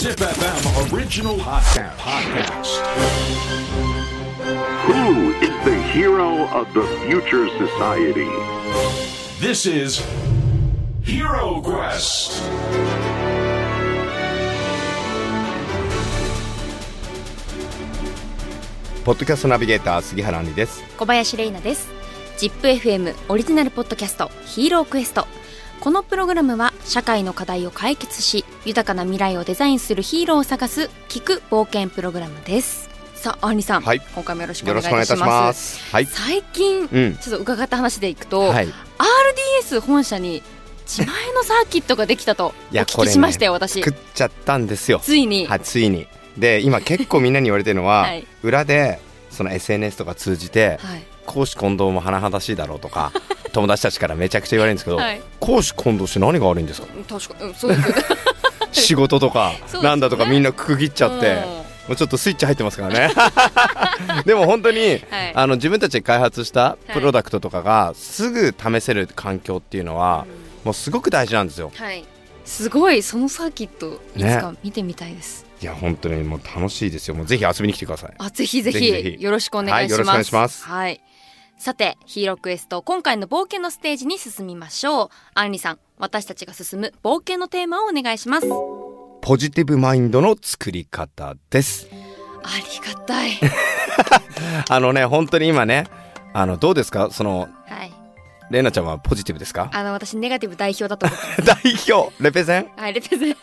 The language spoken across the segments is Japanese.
Zip FM original podcast. podcast. Who is the hero of the future society? This is Hero Quest. ポッドキャストナビゲーター杉原杏里です小林玲奈です ZIPFM オリジナルポッドキャストヒーロークエストこのプログラムは社会の課題を解決し豊かな未来をデザインするヒーローを探す聞く冒険プログラムです。さあアンリさん、はい。今回もよろしくおよ願いしろしくお願いいたしまます。すはい。最近、うん。ちょっと伺った話でいくと、はい。RDS 本社に自前のサーキットができたとお聞きしましたよ、私。作っちゃったんですよ。ついに、はいついに。で今 結構みんなに言われてるのは、はい。裏でその SNS とか通じてはい。公私混同も甚だしいだろうとか 友達たちからめちゃくちゃ言われるんですけど、はい。公私混同して何が悪いんですか？確かうんそうです。仕事とかなんだとかみんなくぎっちゃって、うん。もうちょっとスイッチ入ってますからね。でも本当に、はい。あの自分たちで開発したプロダクトとかがすぐ試せる環境っていうのは、もうすごく大事なんですよ。はい。すごいそのサーキットいつか見てみたいです、いや本当にもう楽しいですよ。もうぜひ遊びに来てください。あぜひぜひ。ぜひぜひ。よろしくお願いします、はいよろしくお願いします。はいさてヒーロークエスト今回の冒険のステージに進みましょう。アンリさん私たちが進む冒険のテーマをお願いします。ポジティブマインドの作り方です。ありがたい。あのね本当に今ねあのどうですか？そのはいレイナちゃんはポジティブですか？あの私ネガティブ代表だと思って 代表？レペゼン？はい、レペゼン。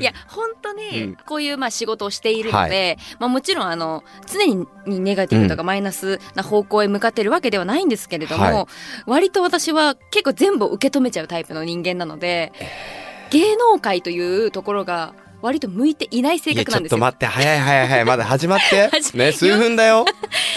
いや、本当にうん、こういう、まあ、仕事をしているので、まあ、もちろん、あの、常にネガティブとかマイナスな方向へ向かってるわけではないんですけれども、はい。割と私は結構全部受け止めちゃうタイプの人間なので、芸能界というところが割と向いていない性いやちょっ格なんですよ。と待って。早い早い早い。まだ始まって？ね数分だよ。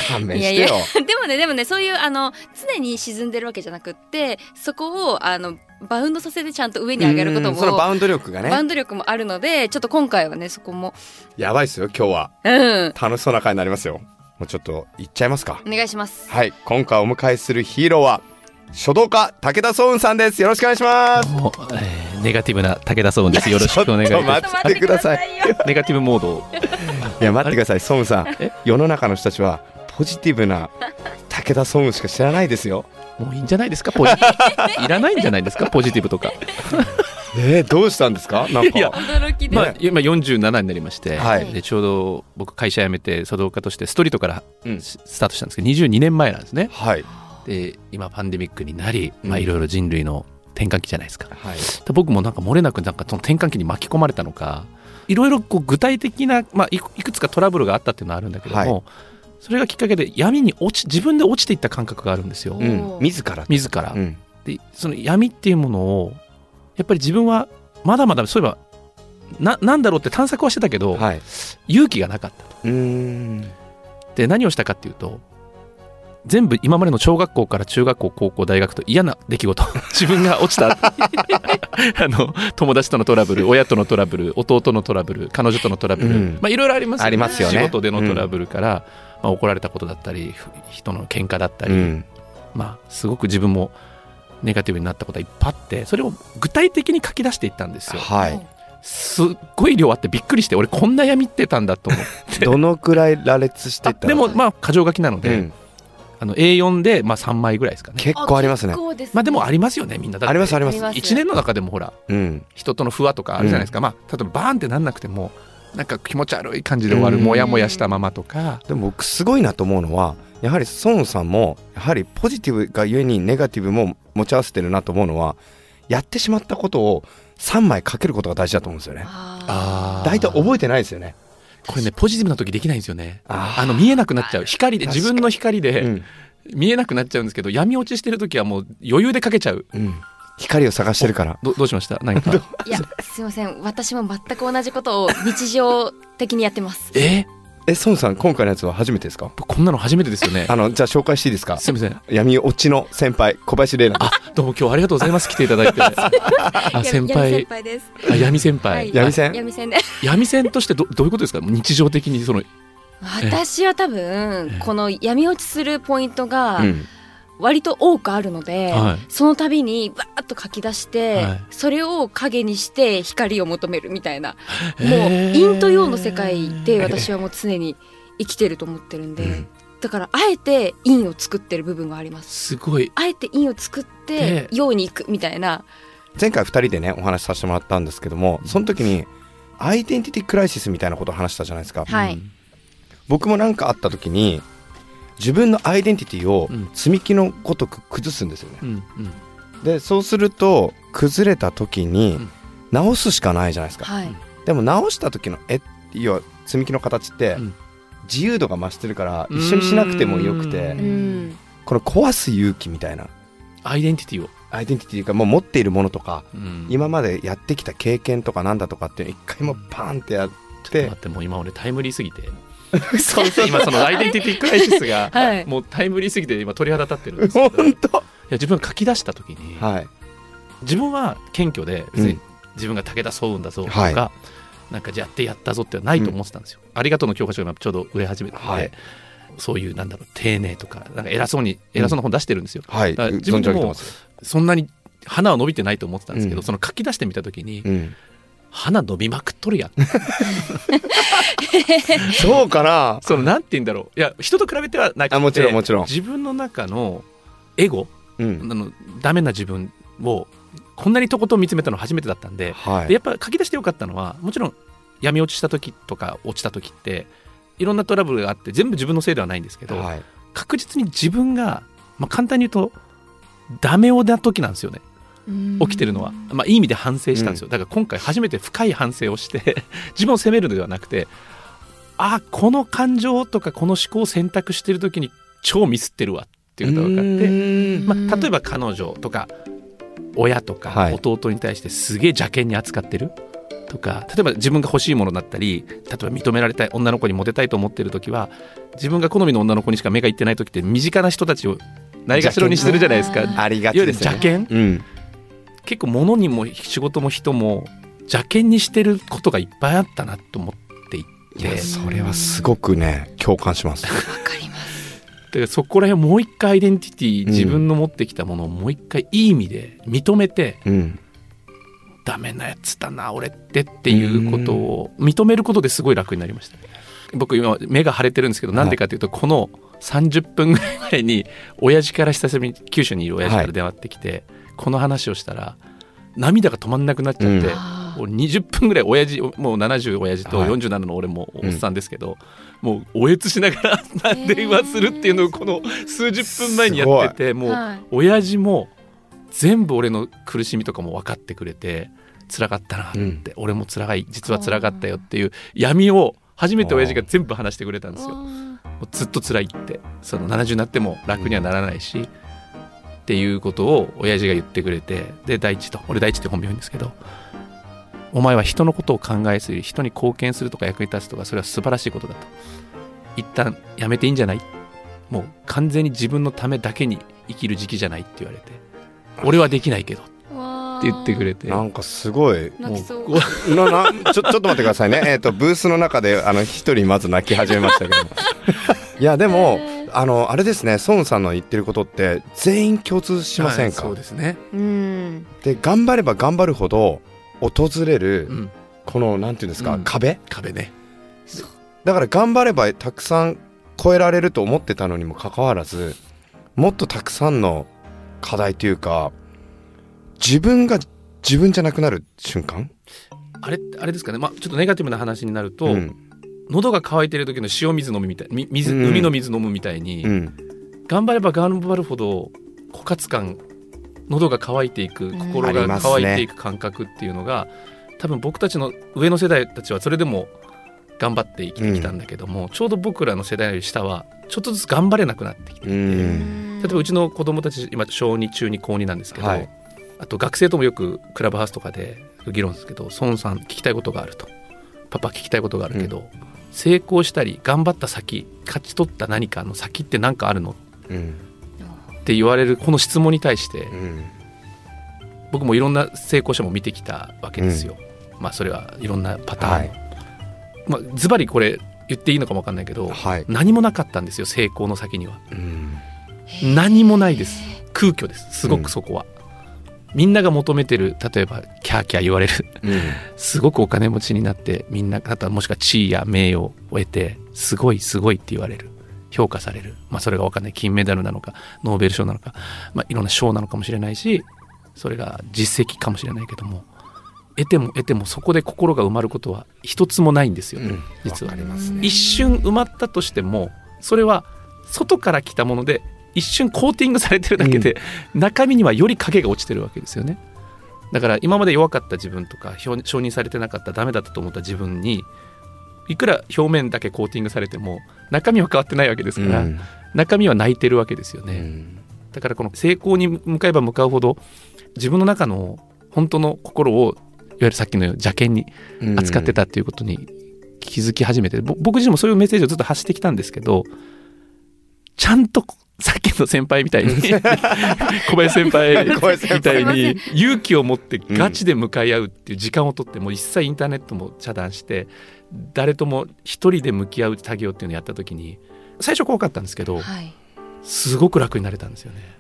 勘弁してよ。でもねでもねそういうあの常に沈んでるわけじゃなくってそこをあのバウンドさせてちゃんと上に上げることもうんそのバウンド力がバウねンド力もあるのでちょっと今回はねそこも。やばいっすよ今日は。うん。楽しそうな回になりますよ。もうちょっといっちゃいますか。お願いします。はい今回お迎えするヒーローは書道家武田壮雲さんです。よろしくお願いします。もう、えーネガティブな武田壮雲です。よろしくお願いいちょったしまと待ってください。ネガティブモード。を。いや待ってくださいソンさん。え？世の中の人たちはポジティブな武田ソンしか知らないですよ。もういいんじゃないですか、ポジ いらないんじゃないですか、ポジティブとか。えー、どうしたんですか？なんか。いや驚きで、まあ、今47になりまして、はい。でちょうど僕会社辞めて書道家としてストリートからうん。ススタートしたんですけど22年前なんですね。はいで今パンデミックになり、いろいろ人類の転換期じゃないですか。はい。で僕もなんか漏れなくなんかその転換期に巻き込まれたのかいろいろこう具体的な、まあ、いくいくつかトラブルがあったっていうのはあるんだけども、はい。それがきっかけで闇に落ち自分で落ちていった感覚があるんですよ、うん。自ら。自ら、うん。でその闇っていうものをやっぱり自分はまだまだそういえばななんだろうって探索はしてたけど、はい。勇気がなかったと。うーん。で何をしたかっていうと全部今までの小学校から中学校高校大学と嫌な出来事。自分が落ちた。あの友達とのトラブル親とのトラブル弟のトラブル彼女とのトラブル、うん。まあいろいろありますありますよね。仕事でのトラブルから、まあ、怒られたことだったりふ人の喧嘩だったり、うん。まあすごく自分もネガティブになったことがいっぱいあってそれを具体的に書き出していったんですよ。はい。すっごい量あってびっくりして俺こんな闇ってたんだと思って。どのくらい羅列してたでもまあ箇条書きなので、うんあの A4 でまあ3枚ぐらいですかね。結構ありますね。結構ですね。まあでもありますよねみんな。だってありますあります。あります1年の中でもほらうん。人との不和とかあるじゃないですか、まあ例えばバーンってなんなくてもなんか気持ち悪い感じで終わるうん。モヤモヤしたままとか。でも僕すごいなと思うのはやはり孫さんもやはりポジティブがゆえにネガティブも持ち合わせてるなと思うのはやってしまったことを3枚書けることが大事だと思うんですよね。ああ大体覚えてないですよねこれねポジティブな時できないんですよね。あの見えなくなっちゃう。光で自分の光で、うん。見えなくなっちゃうんですけど闇落ちしてる時はもう余裕で書けちゃう。うん。光を探してるから。どどうしました？何か？ーいやすいません。私も全く同じことを日常的にやってます。え？え孫さん今回のやつは初めてですか？こんなの初めてですよね。あのじゃあ紹介していいですか？すみません。闇落ちの先輩小林玲奈あどうも今日ありがとうございます。来ていただいて。あ先闇輩。先輩です。あ闇先輩、はい。闇線？闇線。で闇線としてどどういうことですか？日常的にその。私は多分この闇落ちするポイントが、うん割と多くあるので、はい。その度にバーッと書き出して、はい。それを影にして光を求めるみたいなもう陰と陽の世界で私はもう常に生きてると思ってるんで、うん。だからあえて陰を作ってる部分があります。すごい。あえて陰を作ってで陽に行くみたいな。前回2人でねお話しさせてもらったんですけどもその時にアイデンティティクライシスみたいなことを話したじゃないですか、はい、うん。僕も何かあった時に自分のアイデンティティをうん。積み木のごとく崩すんですよね、うんうん。でそうすると崩れた時にうん。直すしかないじゃないですか、はい。でも直した時の絵要は積み木の形ってうん。自由度が増してるから一緒にしなくてもよくてこの壊す勇気みたいな。アイデンティティを、アイデンティティがもう持っているものとかうん。今までやってきた経験とかなんだとかっていうのを一回もパーンってやって待ってもう今俺タイムリーすぎて そうそう。今そのアイデンティティクライシスが はい。もうタイムリーすぎて今鳥肌立ってるんですけど。いや自分が書き出した時に、はい。自分は謙虚で別にうん。自分が武田総雲だぞとか、はい。なんかやってやったぞってはないと思ってたんですよ、ありがとうの教科書が今ちょうど売れ始めてて、はい。そういうなんだろう丁寧とかなんか偉そうに偉そうな本出してるんですよ、はい。だから自分もそんなに花は伸びてないと思ってたんですけど、うん。その書き出してみた時に、うん花伸びまくっとるやん。そうかな。そのなんて言うんだろう。いや人と比べてはなくてあもちろんもちろん。自分の中のエゴうん。あのダメな自分をこんなにとことん見つめたの初めてだったんではい。でやっぱ書き出してよかったのはもちろん闇落ちした時とか落ちた時っていろんなトラブルがあって全部自分のせいではないんですけど、はい。確実に自分が、まあ、簡単に言うとダメ男な時なんですよね起きてるのは、まあ、いい意味で反省したんですよ、だから今回初めて深い反省をして 自分を責めるのではなくてあこの感情とかこの思考を選択してる時に超ミスってるわっていうことが分かってうん。まあ、例えば彼女とか親とかはい。弟に対してすげえ邪険に扱ってるとか例えば自分が欲しいものだったり例えば認められたい女の子にモテたいと思ってる時は自分が好みの女の子にしか目がいってない時って身近な人たちをないがしろにしてるじゃないですか。ありがわゆるちですよね。邪険うん結構物にも仕事も人も邪険にしてることがいっぱいあったなと思っていいやてそれはすごくね共感します。わかります。でそこら辺もう一回アイデンティティ自分の持ってきたものをもう一回いい意味で認めて、うん。ダメなやつだな俺ってっていうことを認めることですごい楽になりました。僕今目が腫れてるんですけどなんでかっていうとこの30分ぐらい前に親父から久しぶりに九州にいる親父から電話ってきて、この話をしたら涙が止まんなくなっちゃって、うん。あーもう20分ぐらい親父もう70親父とはい。47の俺もおっさんですけど、もうおえつしながら 電話するっていうのをこの数十分前にやっててもうはい。親父も全部俺の苦しみとかも分かってくれて辛かったなって、うん。俺も辛い実は辛かったよっていう闇を初めて親父が全部話してくれたんですよ。ずっと辛いってその70になっても楽にはならないし、っていうことを親父が言ってくれてで大地と俺大地って本名言うんですけどお前は人のことを考えすぎ人に貢献するとか役に立つとかそれは素晴らしいことだと。一旦やめていいんじゃない？もう完全に自分のためだけに生きる時期じゃないって言われて俺はできないけどって言ってくれて。なんかすごい。泣きそう。ななちょちょっと待ってくださいね。えっ、とブースの中であの一人まず泣き始めましたけども。いやでもあのあれですね孫さんの言ってることって全員共通しませんか、はいそうですね、うん。で頑張れば頑張るほど訪れるうん、このなんていうんですか、うん。壁？壁ね。だから頑張ればたくさん超えられると思ってたのにもかかわらずもっとたくさんの課題というか自分が自分じゃなくなる瞬間、あれあれですかね、まあ、ちょっとネガティブな話になると、うん喉が渇いてる時の塩水飲むみたいみ水、うん。海の水飲むみたいに、うん、頑張れば頑張るほど枯渇感喉が渇いていくん心が渇いていく感覚っていうのが、多分僕たちの上の世代たちはそれでも頑張って生きてきたんだけども、ちょうど僕らの世代より下はちょっとずつ頑張れなくなってきていて、うん。例えばうちの子供たち今小2中2高2なんですけど、はい。あと学生ともよくクラブハウスとかで議論ですけど孫さん聞きたいことがあると。パパ聞きたいことがあるけど、成功したり頑張った先勝ち取った何かの先って何かあるの？うんって言われるこの質問に対してうん僕もいろんな成功者も見てきたわけですよ、まあそれはいろんなパターン、はい。まあ、ズバリこれ言っていいのかもわかんないけど、はい。何もなかったんですよ成功の先には。うん。何もないです。空虚です。すごくそこは、みんなが求めてる例えばキャーキャー言われる。うん。すごくお金持ちになってみんなあとはもしくは地位や名誉を得てすごいすごいって言われる。評価される、まあ、それが分かんない。金メダルなのかノーベル賞なのか、まあ、いろんな賞なのかもしれないしそれが実績かもしれないけども得ても得てもそこで心が埋まることは一つもないんですよ、うん。実は。ね。一瞬埋まったとしてもそれは外から来たもので一瞬コーティングされてるだけで、中身にはより影が落ちてるわけですよね。だから今まで弱かった自分とか承承認されてなかったダメだったと思った自分にいくら表面だけコーティングされても中身は変わってないわけですから、うん。中身は泣いてるわけですよね、うん。だからこの成功に向かえば向かうほど自分の中の本当の心をいわゆるさっきの邪険に扱ってたっていうことに気づき始めて、ぼ僕自身もそういうメッセージをずっと発してきたんですけどちゃんとさっきの先輩みたいに 小林先輩みたいに勇気を持ってガチで向かい合うっていう時間をとってもう一切インターネットも遮断して誰とも一人で向き合う作業っていうのをやった時に最初怖かったんですけどはい。すごく楽になれたんですよね。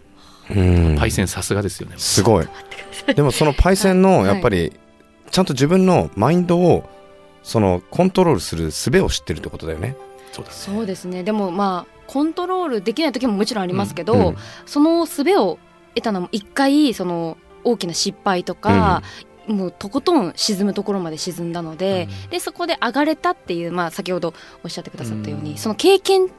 うん。パイセンさすがですよね。すごい。でもそのパイセンのやっぱりちゃんと自分のマインドをそのコントロールする術を知ってるってことだよね。そうですね。でもまあコントロールできない時ももちろんありますけど、うん。その術を得たのも一回その大きな失敗とか、もうとことん沈むところまで沈んだので,、でそこで上がれたっていう、まあ、先ほどおっしゃってくださったように、うん。その経験で、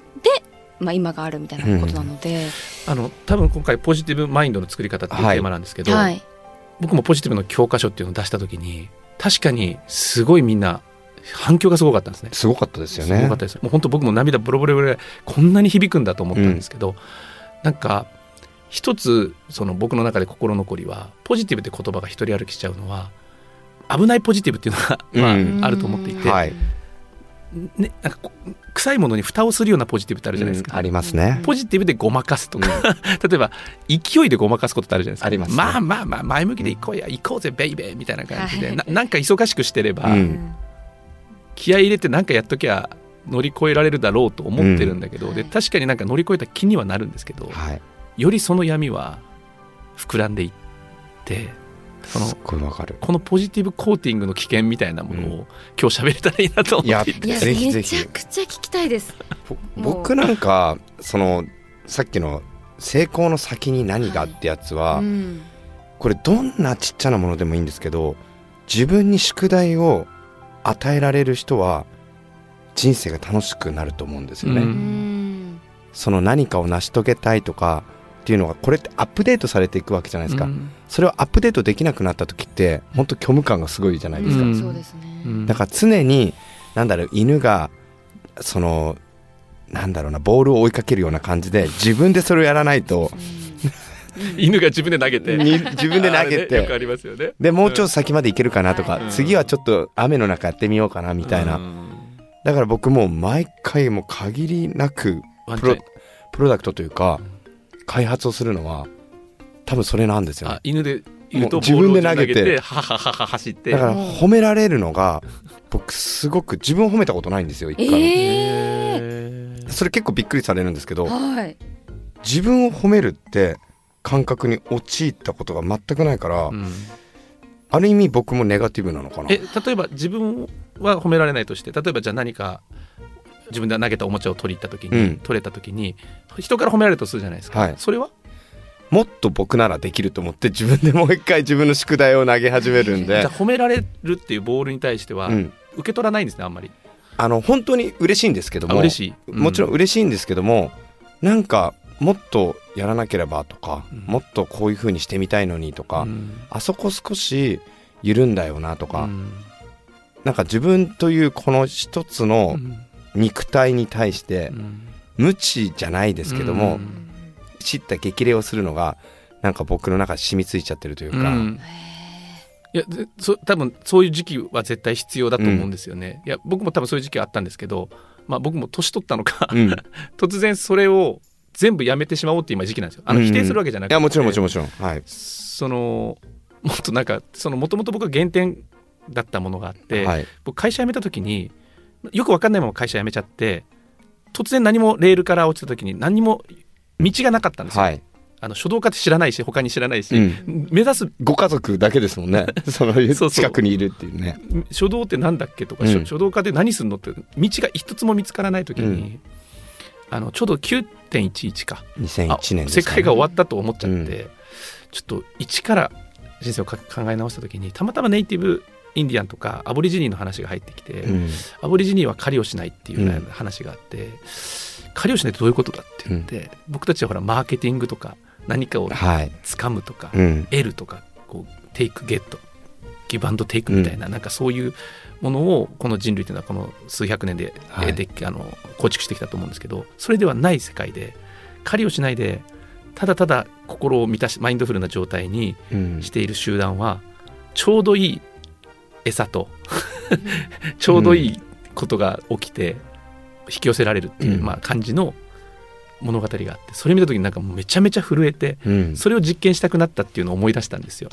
まあ、今があるみたいなことなので、あの多分今回ポジティブマインドの作り方っていうテーマなんですけど、はい、僕もポジティブの教科書っていうのを出した時に確かにすごいみんな反響がすごかったんですね。すごかったですよすごねかったです。もう本当僕も涙ボロボロぐらいこんなに響くんだと思ったんですけど、なんか一つその僕の中で心残りはポジティブって言葉が一人歩きしちゃうのは危ないポジティブっていうのが、まあうん。あると思っていて、はい。ね、なんか臭いものに蓋をするようなポジティブってあるじゃないですか。ありますね。ポジティブでごまかすとか、例えば勢いでごまかすことってあるじゃないですか。ありますね。まあまあまあ前向きで行こうや行こうぜベイベーみたいな感じで、はい。ななんか忙しくしてれば、うん気合い入れてなんかやっときゃ乗り越えられるだろうと思ってるんだけど、うん。で確かになんか乗り越えた気にはなるんですけど、はい。よりその闇は膨らんでいってそのすっごいわかる。このポジティブコーティングの危険みたいなものを、今日喋れたらいいなと思って。いていやぜひぜめちゃひくちゃ聞きたいです。僕なんかそのさっきの成功の先に何がってやつは、うん。これどんなちっちゃなものでもいいんですけど自分に宿題を与えられる人は人生が楽しくなると思うんですよね、その何かを成し遂げたいとかっていうのがこれってアップデートされていくわけじゃないですか、うん。それをアップデートできなくなった時って本当虚無感がすごいじゃないですか、うん。そうですね。うん。だから常になんだろう犬がそのなんだろうなボールを追いかけるような感じで自分でそれをやらないと 犬が自分で投げて。に自分で投げあれねよくてありますよね。でもうちょっと先までいけるかなとか、うん。次はちょっと雨の中やってみようかなみたいな、うん。だから僕もう毎回もう限りなくプロプロダクトというか開発をするのは多分それなんですよね。あ犬でいるともう自分で投げて走って。だから褒められるのが僕すごく自分を褒めたことないんですよ一回も、えへー。それ結構びっくりされるんですけどはい。自分を褒めるって感覚に陥ったことが全くないから、うん。ある意味僕もネガティブなのかな。え例えば自分は褒められないとして例えばじゃあ何か自分で投げたおもちゃを取りに行った時に、うん。取れた時に人から褒められるとするじゃないですか、はい。それは？もっと僕ならできると思って自分でもう一回自分の宿題を投げ始めるんで。じゃあ、褒められるっていうボールに対しては、うん、受け取らないんですねあんまり。あの本当に嬉しいんですけども。もちろん。嬉しいんですけどもなんかもっとやらなければとか、うん。もっとこういう風にしてみたいのにとか、うん。あそこ少し緩んだよなとか、うん。なんか自分というこの一つのうん。肉体に対してうん。無知じゃないですけども、うん。知った激励をするのがなんか僕の中で染みついちゃってるというか、うん。いやでそ多分そういう時期は絶対必要だと思うんですよね、いや僕も多分そういう時期あったんですけど、まあ、僕も年取ったのか、突然それを全部やめてしまおうって今時期なんですよ。あのうん否定するわけじゃなくて、やもちろんもちろんもちろん。はい、そのもっとなんかそのもともと僕が原点だったものがあって、はい、僕会社辞めた時によく分かんないまま会社辞めちゃって突然何もレールから落ちた時に何にも道がなかったんですよ、はい、あの書道家って知らないし他に知らないし、うん。目指すご家族だけですもんね。その近くにいるっていうね。書道ってなんだっけとか、うん。書書道家で何するのって道が一つも見つからない時に、うんあのちょうど9.11か。2001年です世界が終わったと思っちゃって、うちょっと一から人生をか考え直した時にたまたまネイティブインディアンとかアボリジニーの話が入ってきて、うん。アボリジニーは狩りをしないっていう話があって、狩りをしないってどういうことだって言って、僕たちはほらマーケティングとか何かをはい、掴むとか、うん、得るとかこうテイクゲットギブアンドテイクみたいな、なんかそういうものをこの人類というのはこの数百年で,、はい。であの構築してきたと思うんですけどそれではない世界で狩りをしないでただただ心を満たしマインドフルな状態にうん。している集団はちょうどいい餌と ちょうどいいことが起きて引き寄せられるっていう、うん。まあ、感じの物語があってそれ見た時になんかめちゃめちゃ震えてうんそれを実験したくなったっていうのを思い出したんですよ。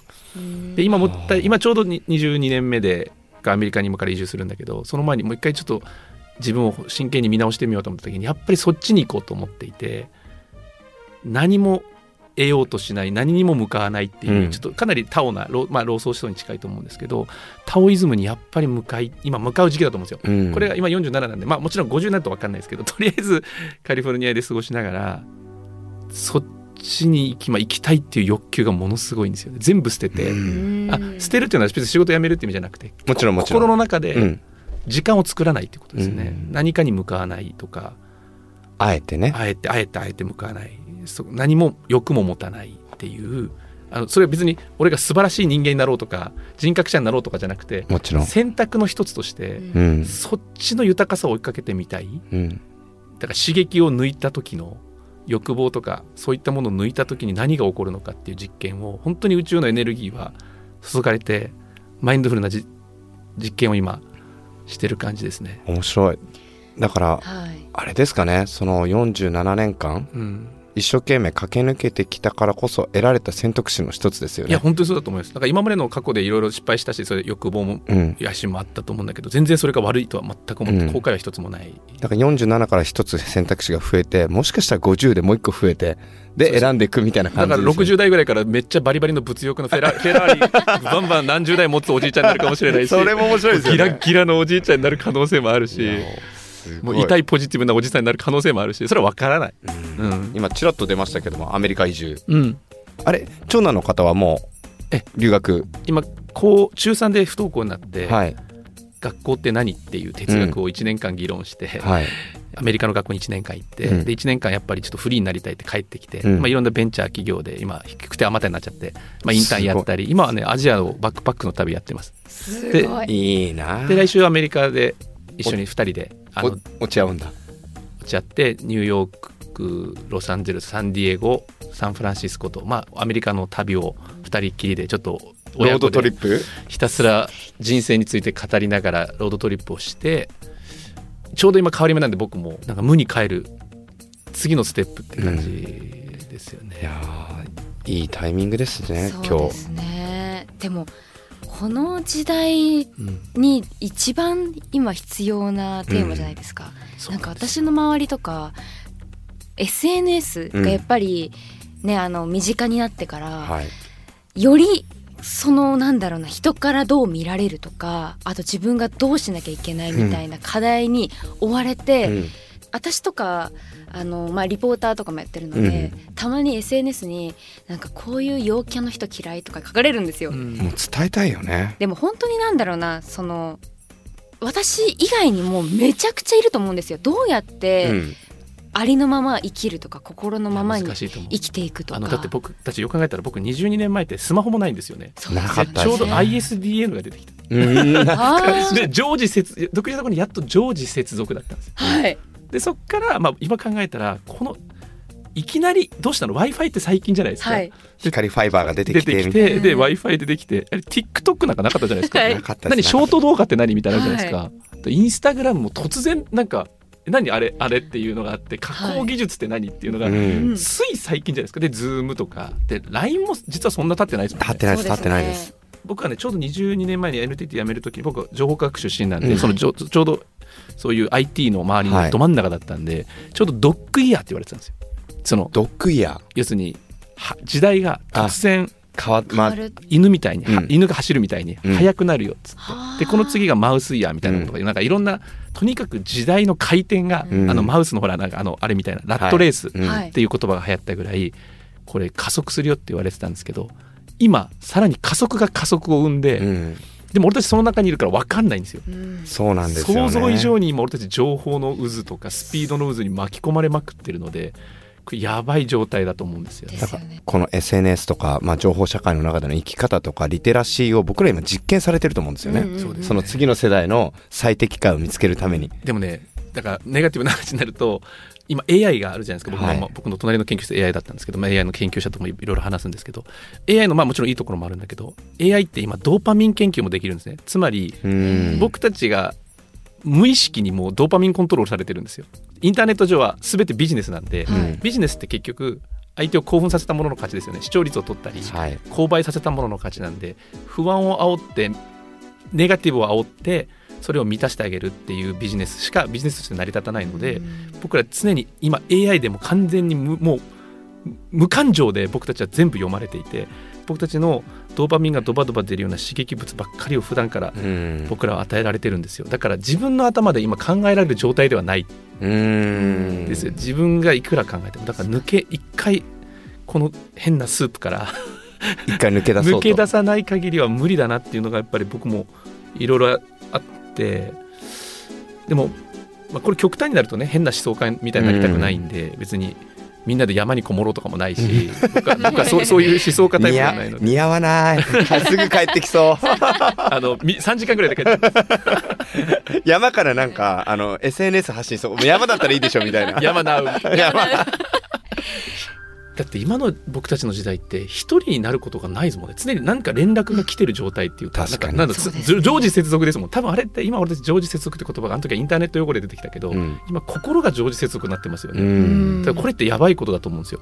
で今もった今ちょうどに22年目でアメリカに今から移住するんだけどその前にもう一回ちょっと自分を真剣に見直してみようと思った時にやっぱりそっちに行こうと思っていて何も得ようとしない何にも向かわないっていう、うん。ちょっとかなりタオな、ロまあ、老僧思想に近いと思うんですけどタオイズムにやっぱり向かい今向かう時期だと思うんですよ。うん。これが今47なんで、まあ、もちろん50になると分かんないですけど とりあえずカリフォルニアで過ごしながらそっちに行き,、まあ、行きたいっていう欲求がものすごいんですよね。全部捨てて、うん。あ捨てるっていうのは別に仕事辞めるって意味じゃなくてもちろんもちろん。心の中でうん、時間を作らないってことですね、うん。何かに向かわないとかあえてね。あえてあえてあえて向かわない。そ何も欲も持たないっていう。あのそれは別に俺が素晴らしい人間になろうとか人格者になろうとかじゃなくてもちろん。選択の一つとして、うん。そっちの豊かさを追いかけてみたい。うん。だから刺激を抜いた時の欲望とかそういったものを抜いた時に何が起こるのかっていう実験を本当に宇宙のエネルギーは注がれてマインドフルなじ実験を今してる感じですね。面白い。だからはいあれですかねその47年間うん、一生懸命駆け抜けてきたからこそ得られた選択肢の一つですよね。いや本当にそうだと思います。だから今までの過去でいろいろ失敗したしそれ欲望もうん。野心もあったと思うんだけど全然それが悪いとは全く思ってうん。後悔は一つもない。だから47から一つ選択肢が増えてもしかしたら50でもう一個増えてで選んでいくみたいなだから感じですよね。60代ぐらいからめっちゃバリバリの物欲のフェラ フェラーリバンバン何十台持つおじいちゃんになるかもしれないしそれも面白いですよね。ギラギラのおじいちゃんになる可能性もあるしもう痛い、いポジティブなおじさんになる可能性もあるしそれは分からない。うん。うん。今ちらっと出ましたけどもアメリカ移住。うん、あれ長男の方はもうえ？留学？今高中3で不登校になって、はい。学校って何っていう哲学を1年間議論して、はい。アメリカの学校に1年間行って、うん。で1年間やっぱりちょっとフリーになりたいって帰ってきて、うん。まあ、いろんなベンチャー企業で今低くてあまたになっちゃって、まあ、インターンやったり今はねアジアをバックパックの旅やってます。すでごい。いいなで来週アメリカで一緒に2人で落ち合うんだ。落ち合ってニューヨークロサンゼルスサンディエゴサンフランシスコと、まあ、アメリカの旅を2人きりでちょっとロード親子でトリップ？ひたすら人生について語りながらロードトリップをしてちょうど今変わり目なんで僕もなんか無に帰る次のステップって感じですよね。いやーいいタイミングですね今日そうですね。でもこの時代うんに一番今必要なテーマじゃないですか、なんか私の周りとか SNS がやっぱりね、あの身近になってから、はい。よりそのなんだろうな人からどう見られるとかあと自分がどうしなきゃいけないみたいな課題に追われて、うん私とかあの、まあ、リポーターとかもやってるので、たまに SNS になんかこういう陽キャの人嫌いとか書かれるんですよ。うんもう伝えたいよねでも本当になんだろうなその私以外にもめちゃくちゃいると思うんですよ。どうやっうてんありのまま生きるとか心のままに生きていくとか。あのだって僕たちよく考えたら僕22年前ってスマホもないんですよね。そうなかったですちょうど ISDN が出てきた。で常時接独自のところにやっと常時接続だったんですよ。はいでそっから、まあ、今考えたらこのいきなりどうしたの？W i f i って最近じゃないですか。はい。光ファイバーが出て出きててきてでうん。W i f i でできてあれ TikTok なんかなかったじゃないですか。はい。なかったです。何ショート動画って何みたいなじゃないですか。でインスタグラムも突然なんか何あれあれっていうのがあって加工技術って何っていうのが、うん。つい最近じゃないですか。で Zoom とか。で LINE も実はそんな経ってないですもんね。立ってないです立ってないです。僕はねちょうど22年前に NTT 辞める時に僕は情報科学出身なんで、うん。そのちょちょうどそういう IT の周りはい。のど真ん中だったんで、ちょうどドッグイヤーって言われてたんですよ。そのドッグイヤ要するには時代が突然ー変わまあ変わる犬みたいに、はうん。犬が走るみたいにうん。速くなるよっつって、はあでこの次がマウスイヤーみたいなことが、なんかいろんなとにかく時代の回転が、うん。あのマウスのほらなんかあのあれみたいなラットレースっうんはいていう言葉が流行ったぐらいこれ加速するよって言われてたんですけど今さらに加速が加速を生んで、うんでも俺たちその中にいるから分かんないんですよ。うん。そうなんですよね。想像以上に今俺たち情報の渦とかスピードの渦に巻き込まれまくってるのでこれやばい状態だと思うんですよ。ねで。すよね。この SNS とか、まあ、情報社会の中での生き方とかリテラシーを僕ら今実験されてると思うんですよね、うんうんうん。その次の世代の最適解を見つけるために。でもねだからネガティブな話になると今 AI があるじゃないですか。僕の,、僕の隣の研究室 AI だったんですけど、まあ、AI の研究者ともいろいろ話すんですけど AI のまあもちろんいいところもあるんだけど AI って今ドーパミン研究もできるんですね。つまりうん。僕たちが無意識にもうドーパミンコントロールされてるんですよ。インターネット上は全てビジネスなんで、はいビジネスって結局相手を興奮させたものの勝ちですよね。視聴率を取ったり、はい。購買させたものの勝ちなんで不安を煽ってネガティブを煽ってそれを満たしてあげるっていうビジネスしかビジネスとして成り立たないので、僕ら常に今 AI でも完全に無もう無感情で僕たちは全部読まれていて僕たちのドーパミンがドバドバ出るような刺激物ばっかりを普段からうん。僕らは与えられてるんですよ。だから自分の頭で今考えられる状態ではない。うん。ですよ。自分がいくら考えても。だから抜け一回この変なスープから一回抜け出そうと。抜け出さない限りは無理だなっていうのがやっぱり僕もいろいろあってでも、まあ、これ極端になるとね変な思想家みたいになりたくないんで、別にみんなで山にこもろうとかもないし僕は僕はそう そういう思想家タイプ似ではないので。合似合わない。すぐ帰ってきそう。あのみ3時間ぐらいで帰って山からなんかあの SNS 発信そう山だったらいいでしょみたいな。山なう。山だって今の僕たちの時代って一人になることがないですもんね。常に何か連絡が来てる状態っていうか確かに。常時接続ですもん。多分あれって今俺たち常時接続って言葉があの時はインターネット用語で出てきたけど、うん。今心が常時接続になってますようね、ん。だからこれってやばいことだと思うんですよ。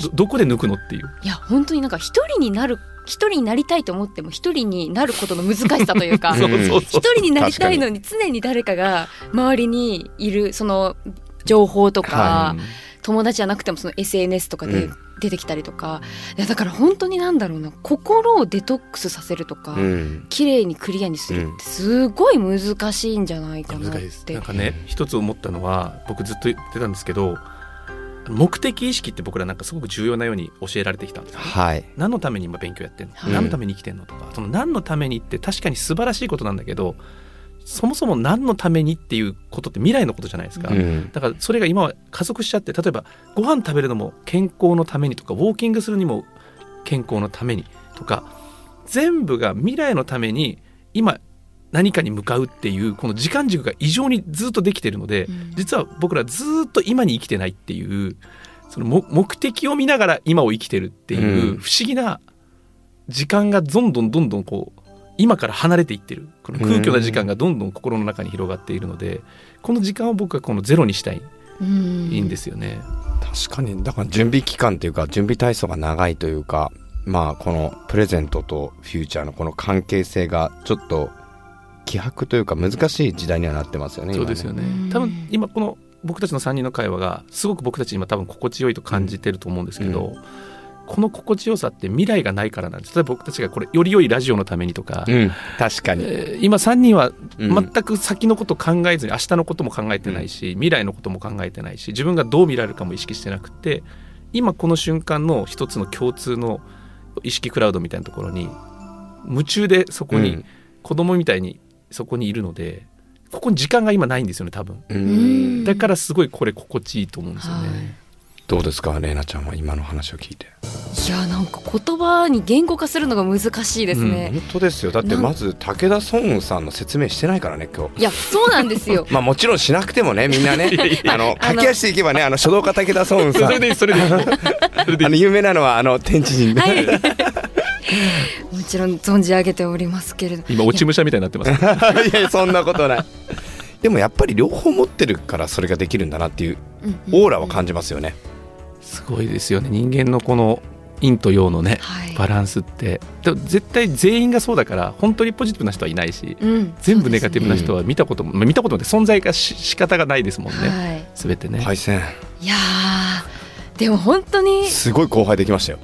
どどこで抜くのっていう。いや本当になんか一人になる一人になりたいと思っても一人になることの難しさというか 一人になりたいのに常に誰かが周りにいるその情報とか、は友達じゃなくてもその SNS とかでうん。出てきたりとか、いやだから本当になんだろうな。心をデトックスさせるとか、うん。綺麗にクリアにするってすごい難しいんじゃないかなっ難しいです。てなんかね一つ思ったのは僕ずっと言ってたんですけど目的意識って僕らなんかすごく重要なように教えられてきたんですはい。何のために今勉強やってんの、はい。何のために生きてんのとか。その何のためにって確かに素晴らしいことなんだけどそもそも何のためにっていうことって未来のことじゃないですか、うん。だからそれが今は加速しちゃって例えばご飯食べるのも健康のためにとかウォーキングするにも健康のためにとか全部が未来のために今何かに向かうっていうこの時間軸が異常にずっとできてるので、うん。実は僕らずっと今に生きてないっていうそのも目的を見ながら今を生きてるっていううん。不思議な時間がどんどんどんどんこう今から離れていってる。この空虚な時間がどんどん心の中に広がっているのでこの時間を僕はこのゼロにしたい。うん。いいんですよね。確かにだから準備期間っていうか準備体操が長いというかまあこのプレゼントとフューチャーのこの関係性がちょっと希薄というか難しい時代にはなってますよねそうですよね。うん。多分今この僕たちの3人の会話がすごく僕たち今多分心地よいと感じてると思うんですけど、この心地よさって未来がないからなんです。例えば僕たちがこれより良いラジオのためにとか、うん。確かに、えー今3人はうん。全く先のこと考えずに明日のことも考えてないし、未来のことも考えてないし自分がどう見られるかも意識してなくて今この瞬間の一つの共通の意識クラウドみたいなところに夢中でそこにうん。子供みたいにそこにいるのでここに時間が今ないんですよね多分。うん。だからすごいこれ心地いいと思うんですよね、はいどうですかレイナちゃんは今の話を聞いて。いやなんか言葉に言語化するのが難しいですね、本当ですよ。だってまず武田孫雲さんの説明してないからね今日。いやそうなんですよ。まあもちろんしなくてもねみんなね。あの駆け足でいけばねあの書道家武田孫雲さん。それでいいそれで あの有名なのはあの天地人で、はい。もちろん存じ上げておりますけれど。今落ち武者みたいになってます。いやそんなことない。でもやっぱり両方持ってるからそれができるんだなっていうオーラは感じますよね、すごいですよね。人間のこの陰と陽のねはい。バランスって。でも絶対全員がそうだから本当にポジティブな人はいないしうん。全部ネガティブな人は見たことも、まあ見たこともって存在がし仕方がないですもんね、はい。全てね、いやでも本当にすごい後輩できましたよ。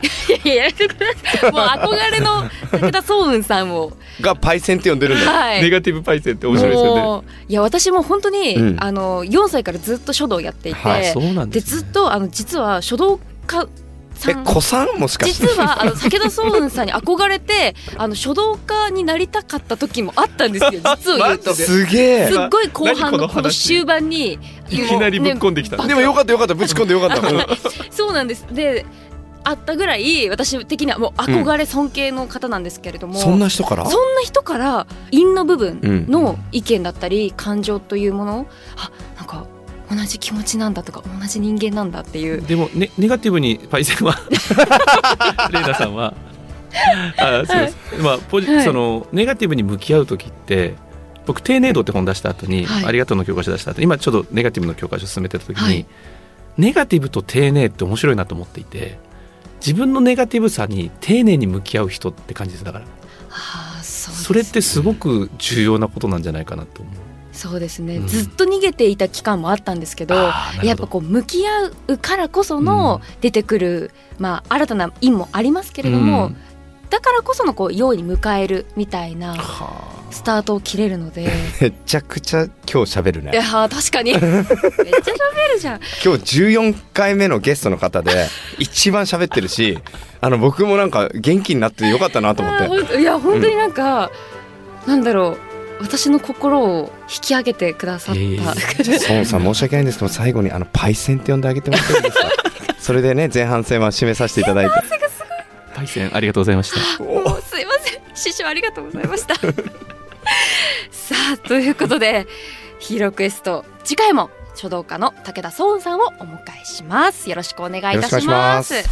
いややめてください。もう憧れの武田壮雲さんを。がパイセンって呼んでるんだよ。はい。ネガティブパイセンって面白いですよね。いや私も本当に、うん。あの4歳からずっと書道やっていて、はいそうなんでですずっとあの実は書道家え子さんもしかして。実はあの武田壮雲さんに憧れて あの書道家になりたかった時もあったんですよ。実を言うと。すげえ。すっごい後半ののこの話？終盤にいきなりぶっこんできた、ねでもよかったよかった。ぶち込んでよかったうん。そうなんです。であったぐらい私的にはもう憧れ尊敬の方なんですけれども、そんな人から？そんな人から陰の部分の意見だったり感情というものあ同じ気持ちなんだとか同じ人間なんだっていう。でもねネガティブにパイセンは レイナさんはあそうです、まあポジ、はい。そのネガティブに向き合う時って僕「丁寧度」って本出した後に、はい。ありがとう」の教科書出した後今ちょっとネガティブの教科書進めてた時に、はい。ネガティブと丁寧って面白いなと思っていて自分のネガティブさに丁寧に向き合う人って感じです。だからあーそうですそれってすごく重要なことなんじゃないかなと思う。そうですね、うん。ずっと逃げていた期間もあったんですけどやっぱこう向き合うからこその出てくる、まあ、新たな因もありますけれども、うん。だからこそのこう用意に迎えるみたいなはスタートを切れるので。めちゃくちゃ今日喋るね。いやー確かに。めっちゃ喋るじゃん。今日14回目のゲストの方で一番喋ってるしあの僕もなんか元気になってよかったなと思って。いや本当になんか、なんだろう私の心を引き上げてくださった、いえい孫さん申し訳ないんですけど最後にあのパイセンって呼んであげてもらっていいですか？それでね前半戦は締めさせていただいて。パイセンありがとうございました。すいません。師匠ありがとうございました。さあということでヒーロークエスト次回も書道家の武田壮雲さんをお迎えします。よろしくお願いいたしよろしくお願まいしま